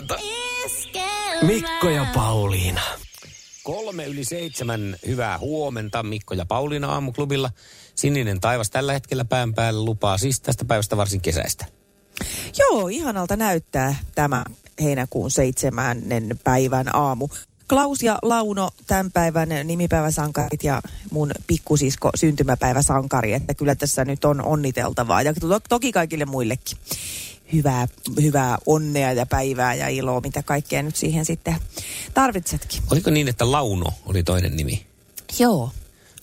huomenta. Mikko ja Pauliina. Kolme yli seitsemän, hyvää huomenta Mikko ja Pauliina aamuklubilla. Sininen taivas tällä hetkellä pään päällä lupaa siis tästä päivästä varsin kesäistä. Joo, ihanalta näyttää tämä heinäkuun seitsemännen päivän aamu. Klaus ja Launo, tämän päivän nimipäiväsankarit ja mun pikkusisko syntymäpäiväsankari, että kyllä tässä nyt on onniteltavaa ja to- toki kaikille muillekin. Hyvää, hyvää onnea ja päivää ja iloa, mitä kaikkea nyt siihen sitten tarvitsetkin. Oliko niin, että Launo oli toinen nimi? Joo.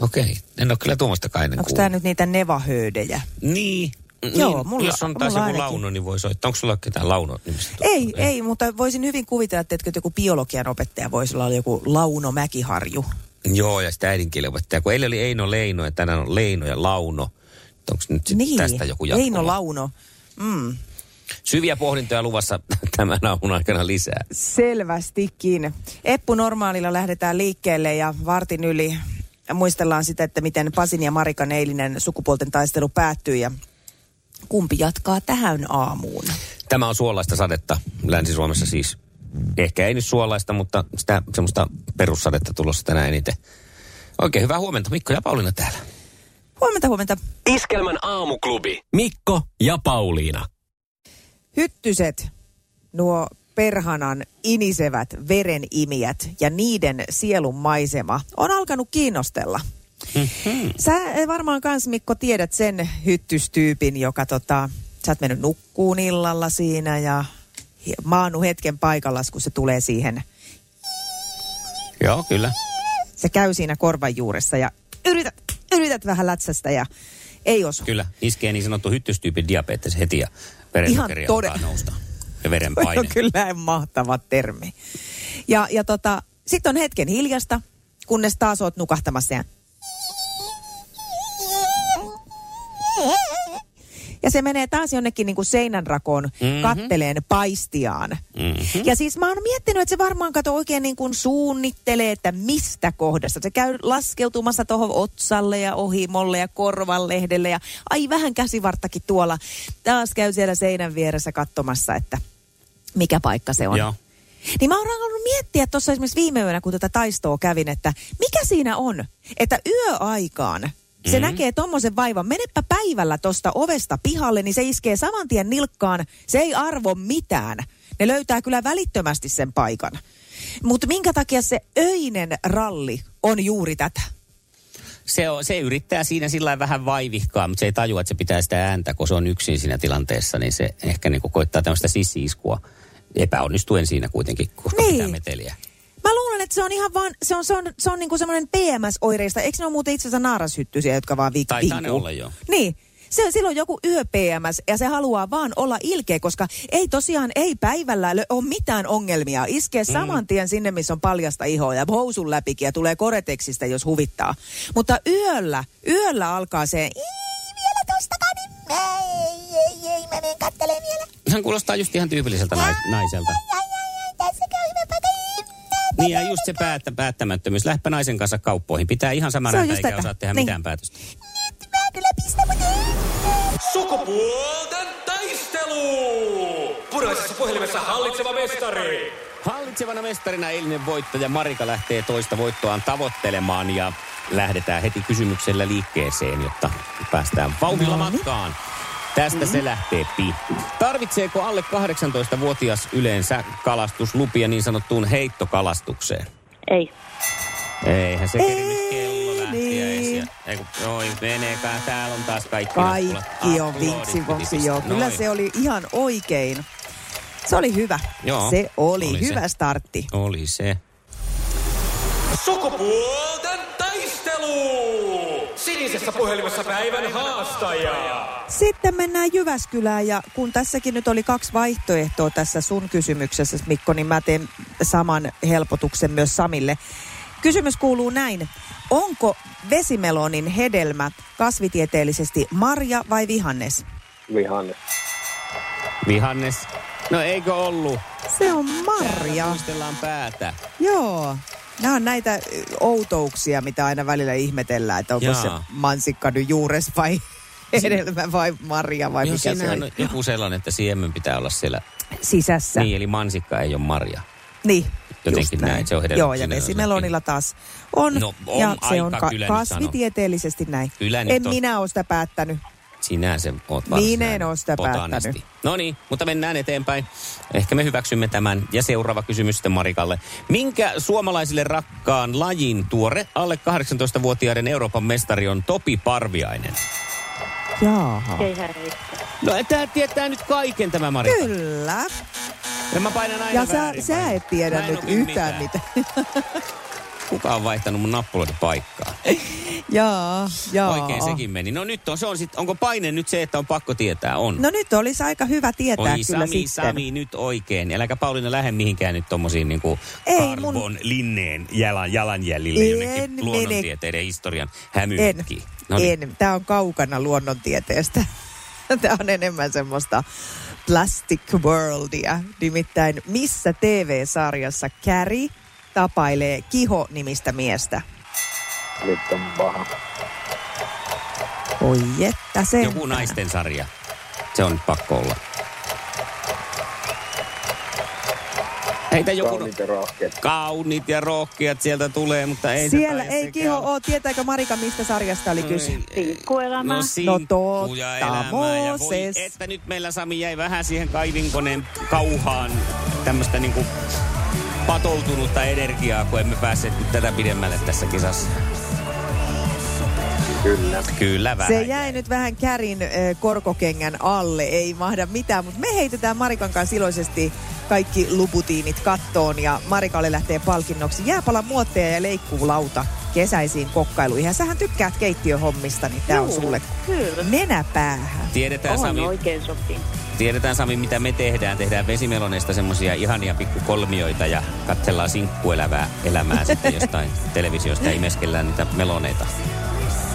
Okei, en ole kyllä tuommoista ennen Onko tämä nyt niitä nevahöydejä? Niin. Joo, niin, mulla- Jos on taas joku ainakin. Launo, niin voi soittaa. Onko sulla ketään Launo nimistä? Ei, ei, mutta voisin hyvin kuvitella, että joku biologian opettaja voisi olla joku Launo Mäkiharju. Joo, ja sitä äidinkielenopettaja. Kun eilen oli Eino Leino ja tänään on Leino ja Launo. Onko nyt Niin, tästä joku jatkuma? Eino Launo. Mm. Syviä pohdintoja luvassa tämän aamun aikana lisää. Selvästikin. Eppu Normaalilla lähdetään liikkeelle ja vartin yli muistellaan sitä, että miten Pasin ja Marikan eilinen sukupuolten taistelu päättyi ja kumpi jatkaa tähän aamuun. Tämä on suolaista sadetta Länsi-Suomessa siis. Ehkä ei nyt suolaista, mutta sitä semmoista perussadetta tulossa tänään eniten. Oikein hyvää huomenta. Mikko ja Pauliina täällä. Huomenta, huomenta. Iskelmän aamuklubi. Mikko ja Pauliina. Hyttyset, nuo perhanan inisevät verenimijät ja niiden sielun maisema on alkanut kiinnostella. Sä varmaan kans Mikko tiedät sen hyttystyypin, joka tota, sä oot mennyt nukkuun illalla siinä ja maannut hetken paikallas, kun se tulee siihen. Joo, kyllä. Se käy siinä korvan juuressa ja yrität, yrität vähän lätsästä ja ei osu. Kyllä. Iskee niin sanottu hyttystyypin diabetes heti ja Ihan alkaa todella- nousta. Ja verenpaine. on kyllä mahtava termi. Ja, ja tota, sitten on hetken hiljasta, kunnes taas oot nukahtamassa ja... Ja se menee taas jonnekin niin kuin seinänrakoon mm-hmm. katteleen paistiaan. Mm-hmm. Ja siis mä oon miettinyt, että se varmaan kato oikein niin kuin suunnittelee, että mistä kohdasta. Se käy laskeutumassa tuohon otsalle ja ohimolle ja korvanlehdelle ja ai vähän käsivarttakin tuolla. Taas käy siellä seinän vieressä katsomassa, että mikä paikka se on. Joo. Niin mä oon alkanut miettiä tuossa esimerkiksi viime yönä, kun tätä taistoa kävin, että mikä siinä on, että yöaikaan se mm. näkee tommosen vaivan. Menepä päivällä tosta ovesta pihalle, niin se iskee saman tien nilkkaan. Se ei arvo mitään. Ne löytää kyllä välittömästi sen paikan. Mutta minkä takia se öinen ralli on juuri tätä? Se, on, se yrittää siinä sillä vähän vaivihkaa, mutta se ei tajua, että se pitää sitä ääntä, kun se on yksin siinä tilanteessa, niin se ehkä niin kuin koittaa tämmöistä sissiiskua epäonnistuen siinä kuitenkin, koska Niin. pitää meteliä. Luulen, että se on ihan vaan, se on, se on, se on niinku semmoinen PMS-oireista. Eikö ne ole muuten itse asiassa naarashyttyisiä, jotka vaan viik- Taitaa ne olla, joo. Niin. Se, silloin joku yö PMS ja se haluaa vaan olla ilkeä, koska ei tosiaan, ei päivällä ole mitään ongelmia. Iskee Mm. saman tien sinne, missä on paljasta ihoa ja housun läpikin ja tulee koreteksistä, jos huvittaa. Mutta yöllä, yöllä alkaa se, "Ii, vielä tostakaan, niin ei, ei, ei, mä menen kattelemaan vielä. Hän kuulostaa just ihan tyypilliseltä nais- naiselta. Ai, ai, ai, Niin ja just se päättä, päättämättömyys. Lähdepä naisen kanssa kauppoihin. Pitää ihan saman ääntä eikä tätä. osaa tehdä Niin. mitään päätöstä. Mä kyllä pistän, mutta ei. Sukupuolten taistelu! Puraisessa puhelimessa hallitseva mestari. Hallitsevana mestarina eilinen voittaja Marika lähtee toista voittoaan tavoittelemaan ja lähdetään heti kysymyksellä liikkeeseen, jotta päästään vauhdilla No niin. matkaan. Tästä se lähtee pi. Tarvitseeko alle 18-vuotias yleensä kalastuslupia niin sanottuun heittokalastukseen? Ei. Eihän se Ei, kello lähtiä niin. edes. Ei kun, oi, meneekään. Täällä on taas kaikki. Kaikki on vinksi vonksi, joo. Kyllä Noin. se oli ihan oikein. Se oli hyvä. Joo, se oli, oli se. hyvä startti. Oli se. Sukupuolten taistelu! Sinisessä puhelimessa päivän haastaja. Sitten mennään Jyväskylään ja kun tässäkin nyt oli kaksi vaihtoehtoa tässä sun kysymyksessä, Mikko, niin mä teen saman helpotuksen myös Samille. Kysymys kuuluu näin. Onko vesimelonin hedelmä kasvitieteellisesti marja vai vihannes? Vihannes. Vihannes. No eikö ollut? Se on Täällä marja. muistellaan päätä. Joo. Nämä on näitä outouksia, mitä aina välillä ihmetellään, että onko Jaa. se mansikka nyt juures vai hedelmä vai marja vai Joo, mikä se on joku sellainen, että siemen pitää olla siellä. Sisässä. Niin, eli mansikka ei ole marja. Niin, Jotenkin just näin, se on hedelmä. Joo, ja vesimelonilla taas on. No, on ja se on nyt kasvitieteellisesti näin. Kyllä en on. minä ole sitä päättänyt. Sinä se oot Niin en oo sitä päättänyt. No niin, mutta mennään eteenpäin. Ehkä me hyväksymme tämän. Ja seuraava kysymys sitten Marikalle. Minkä suomalaisille rakkaan lajin tuore alle 18-vuotiaiden Euroopan mestari on Topi Parviainen? Jaaha. No tämä tietää nyt kaiken tämä Marika. Kyllä. Ja mä painan aina Ja sä, väärin. sä et tiedä nyt yhtään mitään. Kuka on vaihtanut mun nappuloiden paikkaa? Jaa, jaa. Oikein sekin meni. No nyt on, se on sit, onko paine nyt se, että on pakko tietää? On. No nyt olisi aika hyvä tietää Oi kyllä Sami, sitten. Sami, nyt oikein. Äläkä Pauliina lähde mihinkään nyt tommosiin niinku Ei, mun- linneen jalan, jalanjäljille En jonnekin mene. luonnontieteiden historian En, hämyynkin. No niin. en. Tämä on kaukana luonnontieteestä. Tämä on enemmän semmoista plastic worldia. Nimittäin missä TV-sarjassa Carrie tapailee Kiho-nimistä miestä? Nyt on paha. Oi että se. Joku naisten sarja. Se on pakko olla. Heitä joku... Kauniit ja rohkeat. Kauniit ja rohkeat sieltä tulee, mutta ei Siellä ei Kiho ole. Tietääkö Marika, mistä sarjasta oli kyse? Sinkkuelämä. No, totta, ja elämää. Ja voi, että nyt meillä Sami jäi vähän siihen kaivinkoneen kauhaan tämmöistä niinku patoutunutta energiaa, kun emme päässeet nyt tätä pidemmälle tässä kisassa. Kyllä. Kyllä vähän. Se jäi nyt vähän kärin äh, korkokengän alle, ei mahda mitään, mutta me heitetään Marikan kanssa iloisesti kaikki luputiinit kattoon ja Marikalle lähtee palkinnoksi jääpalan muotteja ja leikkuulauta kesäisiin kokkailuihin. Ja sähän tykkäät keittiöhommista, niin tää on Juu, sulle Kyllä. nenäpäähän. Tiedetään On Sami, oikein sopii. tiedetään Sami, mitä me tehdään. Tehdään vesimeloneista semmosia ihania pikkukolmioita ja katsellaan sinkkuelävää elämää sitten jostain televisiosta ja imeskellään niitä meloneita.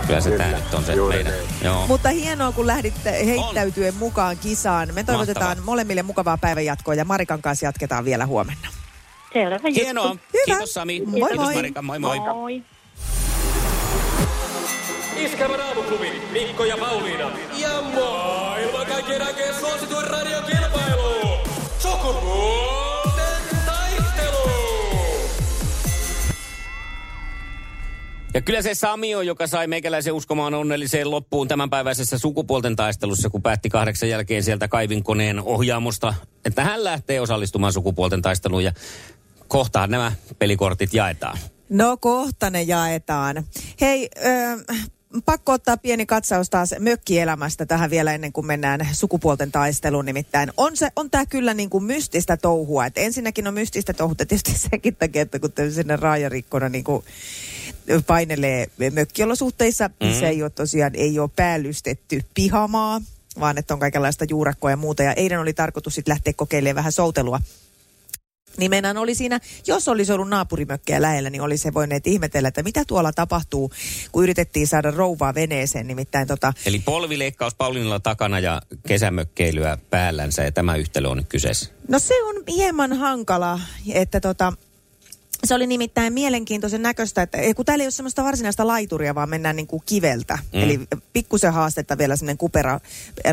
Kyllä se Kyllä, nyt on se juuri meidän. niin. Joo. Mutta hienoa, kun lähditte heittäytyen mukaan kisaan. Me toivotetaan Mahtavaa. molemmille mukavaa päivänjatkoa ja Marikan kanssa jatketaan vielä huomenna. Selvä juttu. Hienoa. Hyvä. Kiitos Sami. Moi Kiitos moi. Marika. Moi moi. Moi. Iskävä raamuklubi, Mikko ja Pauliina. Ja maailman kaikkien aikeen suosituen radiokilpailu. Sukupuolten Ja kyllä se Sami on, joka sai meikäläisen uskomaan onnelliseen loppuun tämänpäiväisessä sukupuolten taistelussa, kun päätti kahdeksan jälkeen sieltä kaivinkoneen ohjaamosta, että hän lähtee osallistumaan sukupuolten taisteluun ja kohtaan nämä pelikortit jaetaan. No kohta ne jaetaan. Hei, ö, pakko ottaa pieni katsaus taas mökkielämästä tähän vielä ennen kuin mennään sukupuolten taisteluun. Nimittäin on, se, on tämä kyllä niin kuin mystistä touhua. Et ensinnäkin on mystistä touhua tietysti senkin takia, että kun sinne raajarikkona niin kuin painelee mökkiolosuhteissa, mm. se ei ole tosiaan ei ole päällystetty pihamaa, vaan että on kaikenlaista juurakkoa ja muuta. Ja eilen oli tarkoitus sitten lähteä kokeilemaan vähän soutelua niin meidän oli siinä, jos olisi ollut naapurimökkejä lähellä, niin olisi se voineet ihmetellä, että mitä tuolla tapahtuu, kun yritettiin saada rouvaa veneeseen. Nimittäin tota, Eli polvileikkaus Pauliinalla takana ja kesämökkeilyä päällänsä ja tämä yhtälö on nyt kyseessä. no se on hieman hankala, että tota, se oli nimittäin mielenkiintoisen näköistä, että kun täällä ei ole semmoista varsinaista laituria, vaan mennään niin kuin kiveltä. Mm. Eli pikkusen haastetta vielä semmoinen kupera,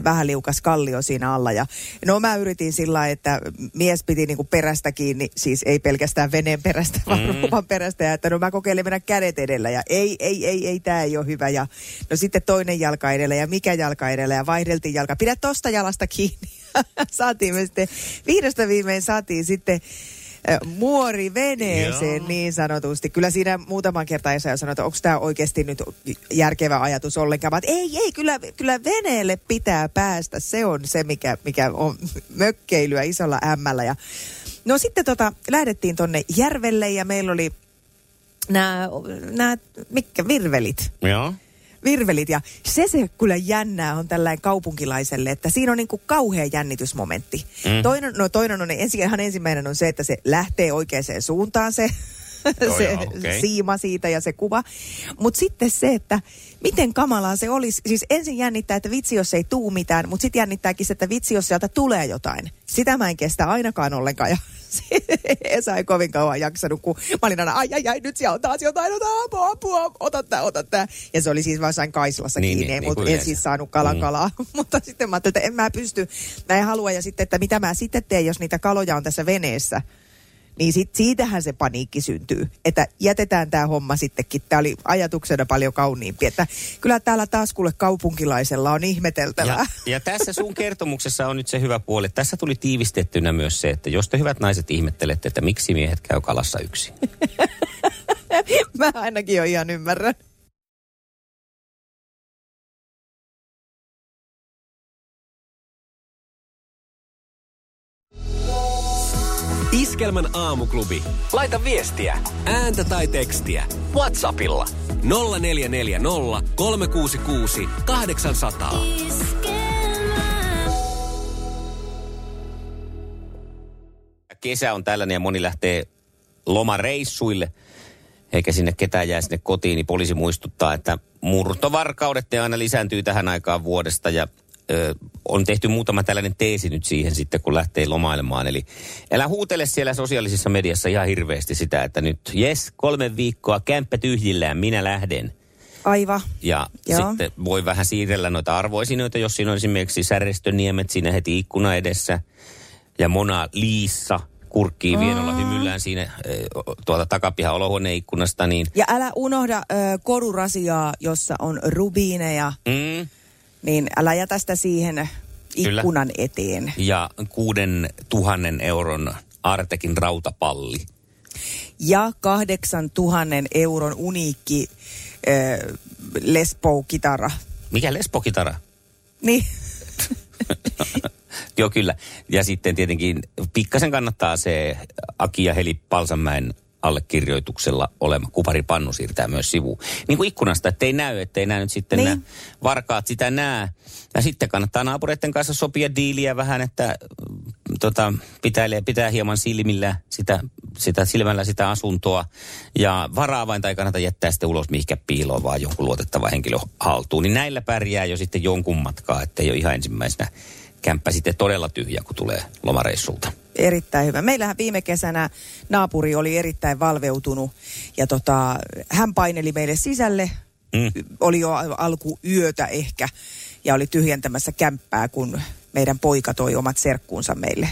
vähän liukas kallio siinä alla. Ja no mä yritin sillä lailla, että mies piti niin kuin perästä kiinni, siis ei pelkästään veneen perästä, vaan Mm. ruuvan perästä. Ja että no mä kokeilen mennä kädet edellä ja ei, ei, ei, ei, tämä ei ole hyvä. Ja no sitten toinen jalka edellä ja mikä jalka edellä ja vaihdeltiin jalka. Pidä tosta jalasta kiinni. saatiin me sitten, vihdosta viimein saatiin sitten muori veneeseen Joo. niin sanotusti. Kyllä siinä muutaman kertaa Esa sanoi, että onko tämä oikeasti nyt järkevä ajatus ollenkaan. Että ei, ei, kyllä, kyllä veneelle pitää päästä. Se on se, mikä, mikä on mökkeilyä isolla ämmällä. Ja no sitten tota, lähdettiin tonne järvelle ja meillä oli nämä, nämä mitkä, virvelit Joo. Virvelit. Ja se se kyllä jännää on tällainen kaupunkilaiselle, että siinä on niin kuin kauhea jännitysmomentti. Mm. Toinen, no toinen on, ensi, ihan ensimmäinen on se, että se lähtee oikeaan suuntaan se, Joo, se joo, okei. siima siitä ja se kuva. Mutta sitten se, että miten kamalaa se olisi. Siis ensin jännittää, että vitsi, jos ei tuu mitään, mutta sitten jännittääkin se, että vitsi, jos sieltä tulee jotain. Sitä mä en kestä ainakaan ollenkaan. Ja Esa ei kovin kauan jaksanut, kun mä olin aina, ai ai ai, nyt siellä on taas jotain, ota apua, apua, ota tää, ota tää. Ja se oli siis vaan jossain Kaislassa Niin, kiinni, niin, niin mutta kuin en siis saanut kalan Mm. kalaa. mutta sitten mä ajattelin, että en mä pysty, mä en halua. Ja sitten, että mitä mä sitten teen, jos niitä kaloja on tässä veneessä. Niin sit siitähän se paniikki syntyy, että jätetään tämä homma sittenkin. Tämä oli ajatuksena paljon kauniimpi, että kyllä täällä taas kuule kaupunkilaisella on ihmeteltävää. Ja, ja tässä sun kertomuksessa on nyt se hyvä puoli. Tässä tuli tiivistettynä myös se, että jos te hyvät naiset ihmettelette, että miksi miehet käy kalassa yksin. Mä ainakin jo ihan ymmärrän. Iskelmän aamuklubi. Laita viestiä, ääntä tai tekstiä. Whatsappilla 0440 366 800. Kesä on tällainen ja moni lähtee lomareissuille, eikä sinne ketään jää sinne kotiin, niin poliisi muistuttaa, että murtovarkaudet ne aina lisääntyy tähän aikaan vuodesta ja ö, on tehty muutama tällainen teesi nyt siihen sitten, kun lähtee lomailemaan. Eli älä huutele siellä sosiaalisessa mediassa ihan hirveästi sitä, että nyt jes, kolme viikkoa, kämppä tyhjillään, minä lähden. Aivan. Ja Joo. sitten voi vähän siirrellä noita arvoisinoita, jos siinä on esimerkiksi Särestöniemet siinä heti ikkuna edessä. Ja Mona Liissa kurkkii vienolla hymyllään siinä tuolta takapihan olohuoneen ikkunasta, niin Ja älä unohda ö, korurasiaa, jossa on rubiineja, mm, niin älä jätä sitä siihen Kyllä. ikkunan eteen. ja kuuden tuhannen euron Artekin rautapalli. Ja kahdeksan tuhannen euron uniikki ö, Les Paul-kitara. Mikä lesbokitara? Niin, Joo, kyllä. Ja sitten tietenkin pikkasen kannattaa se Aki ja Heli Palsanmäen allekirjoituksella olema kuparipannu siirtää myös sivuun. Niin kuin ikkunasta, ettei näy, ettei näy nyt sitten Niin. nämä varkaat sitä näe. Ja sitten kannattaa naapureiden kanssa sopia diiliä vähän, että mm, tota, pitää, pitää hieman silmillä sitä, sitä, silmällä sitä asuntoa. Ja varaavainta ei kannata jättää sitten ulos mihinkä piiloon, vaan jonkun luotettava henkilö haltuun. Niin näillä pärjää jo sitten jonkun matkaa, ettei ole ihan ensimmäisenä kämppä sitten todella tyhjä, kun tulee lomareissulta. Erittäin hyvä. Meillähän viime kesänä naapuri oli erittäin valveutunut ja tota, hän paineli meille sisälle. Mm. Oli jo alkuyötä ehkä ja oli tyhjentämässä kämppää, kun meidän poika toi omat serkkuunsa meille.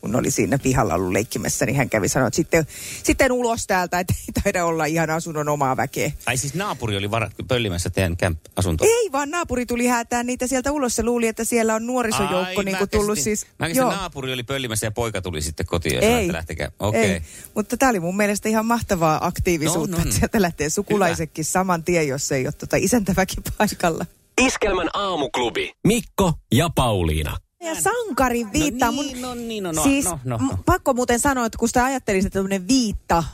Kun oli siinä pihalla ollut leikkimässä, niin hän kävi sanoa, että sitten, sitten ulos täältä, että ei taida olla ihan asunnon omaa väkeä. Ai siis naapuri oli var- pöllimässä teidän camp-asuntoa? Ei vaan naapuri tuli häätää niitä sieltä ulos. Se luuli, että siellä on nuorisojoukko Ai, niin mä kuin tullut siis. Mä käsitin, naapuri oli pöllimässä ja poika tuli sitten kotiin ja sanoi, Ei, että lähtekää. Okei. ei. Mutta tämä oli mun mielestä ihan mahtavaa aktiivisuutta, No, no, no. että sieltä lähtee sukulaisetkin saman tien, jos ei ole tota isäntäväki paikalla. Iskelmän aamuklubi. Mikko ja Pauliina. Ja sankarin viittaa. No niin, no niin, no, no, siis, no, no, no. pakko muuten sanoa, että kun sitä ajattelin, että tämmöinen viitta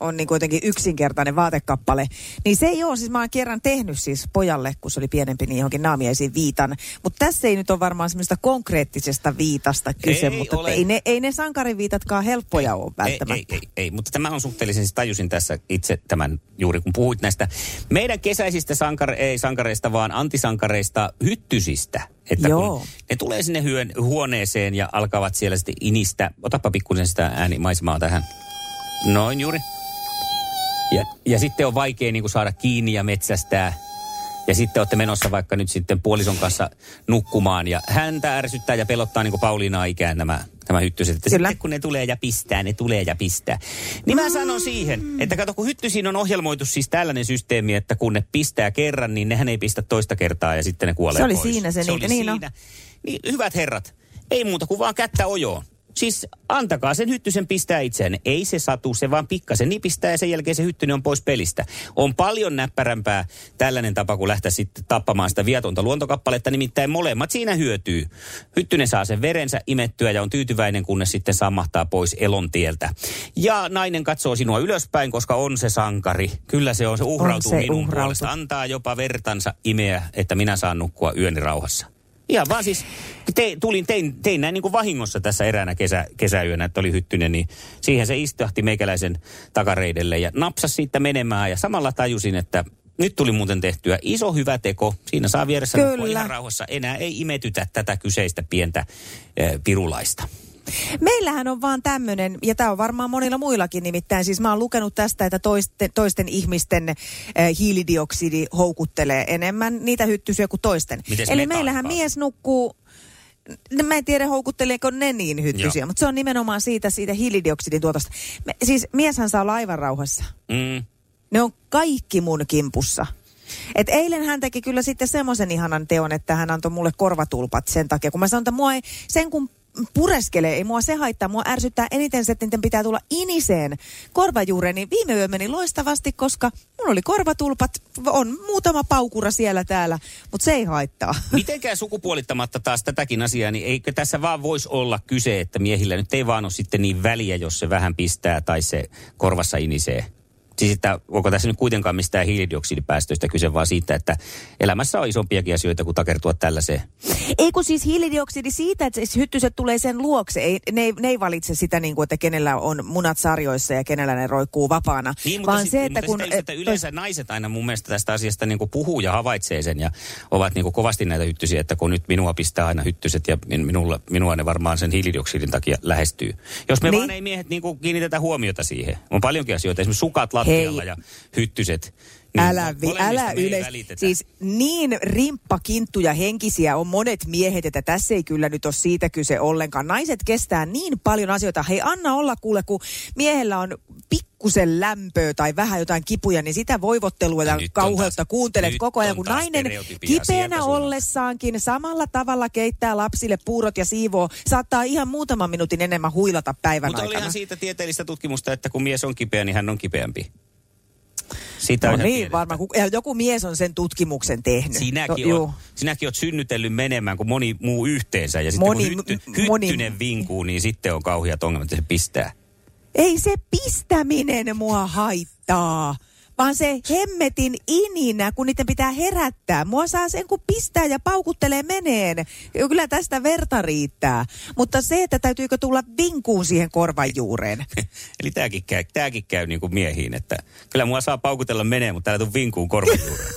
on niin kuitenkin yksinkertainen vaatekappale, niin se ei ole, siis mä oon kerran tehnyt siis pojalle, kun se oli pienempi, niin johonkin naamiaisiin viitan. Mutta tässä ei nyt ole varmaan semmoista konkreettisesta viitasta kyse, Ei mutta ole. ei ne, ei ne sankarin viitatkaan helppoja ole Ei, välttämättä. ei, ei, ei, mutta tämä on suhteellisen, siis tajusin tässä itse tämän juuri kun puhuit näistä meidän kesäisistä sankar, ei sankareista, vaan antisankareista, hyttysistä. Että Joo. kun ne tulee sinne hyön, huoneeseen ja alkavat siellä sitten inistä, otapa pikkusen sitä äänimaisemaa tähän. Noin juuri. Ja, ja sitten on vaikea niin kuin saada kiinni ja metsästää. Ja sitten olette menossa vaikka nyt sitten puolison kanssa nukkumaan. Ja häntä ärsyttää ja pelottaa niin kuin Pauliinaa ikään nämä, nämä hyttyset. Että Kyllä. sitten kun ne tulee ja pistää, ne tulee ja pistää. Niin mä sanon siihen, että kato kun hyttysiin on ohjelmoitu siis tällainen systeemi, että kun ne pistää kerran, niin nehän ei pistä toista kertaa ja sitten ne kuolee Se oli pois. siinä se se niitä, oli niin siinä. Niin, hyvät herrat, ei muuta kuin vaan kättä ojoon. Siis antakaa sen hyttysen pistää itseään. Ei se satu, se vaan pikkasen nipistää ja sen jälkeen se hyttynen on pois pelistä. On paljon näppärämpää tällainen tapa, kuin lähteä sitten tappamaan sitä viatonta luontokappaletta. Nimittäin molemmat siinä hyötyy. Hyttynen saa sen verensä imettyä ja on tyytyväinen, kunnes sitten sammahtaa pois elontieltä. Ja nainen katsoo sinua ylöspäin, koska on se sankari. Kyllä se on, se uhrautuu se minun uhrautuu. puolesta. Antaa jopa vertansa imeä, että minä saan nukkua yöni rauhassa. Ihan vaan siis, te, tulin, tein, tein näin niin kuin vahingossa tässä eräänä kesä, kesäyönä, että oli hyttynen, niin siihen se istahti meikäläisen takareidelle ja napsasi siitä menemään. Ja samalla tajusin, että nyt tuli muuten tehtyä iso hyvä teko. Siinä saa vieressä ihan rauhassa. Enää ei imetytä tätä kyseistä pientä eh, pirulaista. Meillähän on vaan tämmöinen, ja tämä on varmaan monilla muillakin nimittäin, siis mä oon lukenut tästä, että toisten, toisten ihmisten äh, hiilidioksidi houkuttelee enemmän niitä hyttysiä kuin toisten. Mites Eli meillähän taas? mies nukkuu, mä en tiedä houkutteleeko ne niin hyttysiä, Joo. mutta se on nimenomaan siitä, siitä hiilidioksidin tuotosta. Me, siis mieshän saa laivan rauhassa. Mm. Ne on kaikki mun kimpussa. Et eilen hän teki kyllä sitten semmoisen ihanan teon, että hän antoi mulle korvatulpat sen takia. Kun mä sanon, että mua ei, sen kun pureskelee, ei mua se haittaa. Mua ärsyttää eniten se, että niiden pitää tulla iniseen korvajuureen. Niin viime yö meni loistavasti, koska mun oli korvatulpat, on muutama paukura siellä täällä, mutta se ei haittaa. Mitenkään sukupuolittamatta taas tätäkin asiaa, niin eikö tässä vaan voisi olla kyse, että miehillä nyt ei vaan ole sitten niin väliä, jos se vähän pistää tai se korvassa inisee? Siis että onko tässä nyt kuitenkaan mistään hiilidioksidipäästöistä kyse, vaan siitä, että elämässä on isompiakin asioita kuin takertua tällaiseen. Ei kun siis hiilidioksidi siitä, että siis hyttyset tulee sen luokse. Ei, ne, ei, ne ei valitse sitä, niin kuin, että kenellä on munat sarjoissa ja kenellä ne roikkuu vapaana. Niin, mutta vaan sit, se, että mutta kun... sitä, että yleensä naiset aina mun mielestä tästä asiasta niin kuin puhuu ja havaitsee sen ja ovat niin kuin kovasti näitä hyttysiä, että kun nyt minua pistää aina hyttyset ja min- minulla, minua ne varmaan sen hiilidioksidin takia lähestyy. Jos me Niin. vaan ei miehet niin kuin kiinnitetä huomiota siihen. On paljonkin asioita, esimerkiksi sukat Hei. ja hyttyset. Niin Älä, vi, älä yleis. Siis niin rimppakinttuja henkisiä on monet miehet, että tässä ei kyllä nyt ole siitä kyse ollenkaan. Naiset kestää niin paljon asioita. Hei, anna olla kuule, kun miehellä on pikkusen lämpöä tai vähän jotain kipuja, niin sitä voivottelua ja kauheutta taas- kuuntelet koko ajan, kun nainen kipeänä ollessaankin samalla tavalla keittää lapsille puurot ja siivoo. Saattaa ihan muutaman minuutin enemmän huilata päivän Mutta aikana. olihan siitä tieteellistä tutkimusta, että kun mies on kipeä, niin hän on kipeämpi. Siitä on No niin, tiedettä. varmaan. Joku mies on sen tutkimuksen tehnyt. Sinäkin, Jo- oot, sinäkin oot synnytellyt menemään kuin moni muu yhteensä. Ja sitten Moni- kun hytty, m- moni- hyttynen vinkuu, niin sitten on kauheat ongelmat, että se pistää. Ei se pistäminen mua haittaa, vaan se hemmetin ininä, kun niiden pitää herättää. Mua saa sen, kun pistää ja paukuttelee meneen. Kyllä tästä verta riittää. Mutta se, että täytyykö tulla vinkuun siihen korvan juureen. Eli tämäkin käy, tääkin käy niin kuin miehiin, että kyllä mua saa paukutella menee, mutta täällä tuu vinkuun korvan juureen.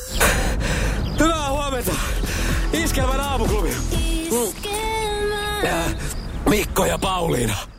Hyvää huomenta. Iskelmän aamuklubi. Äh, Mikko ja Pauliina.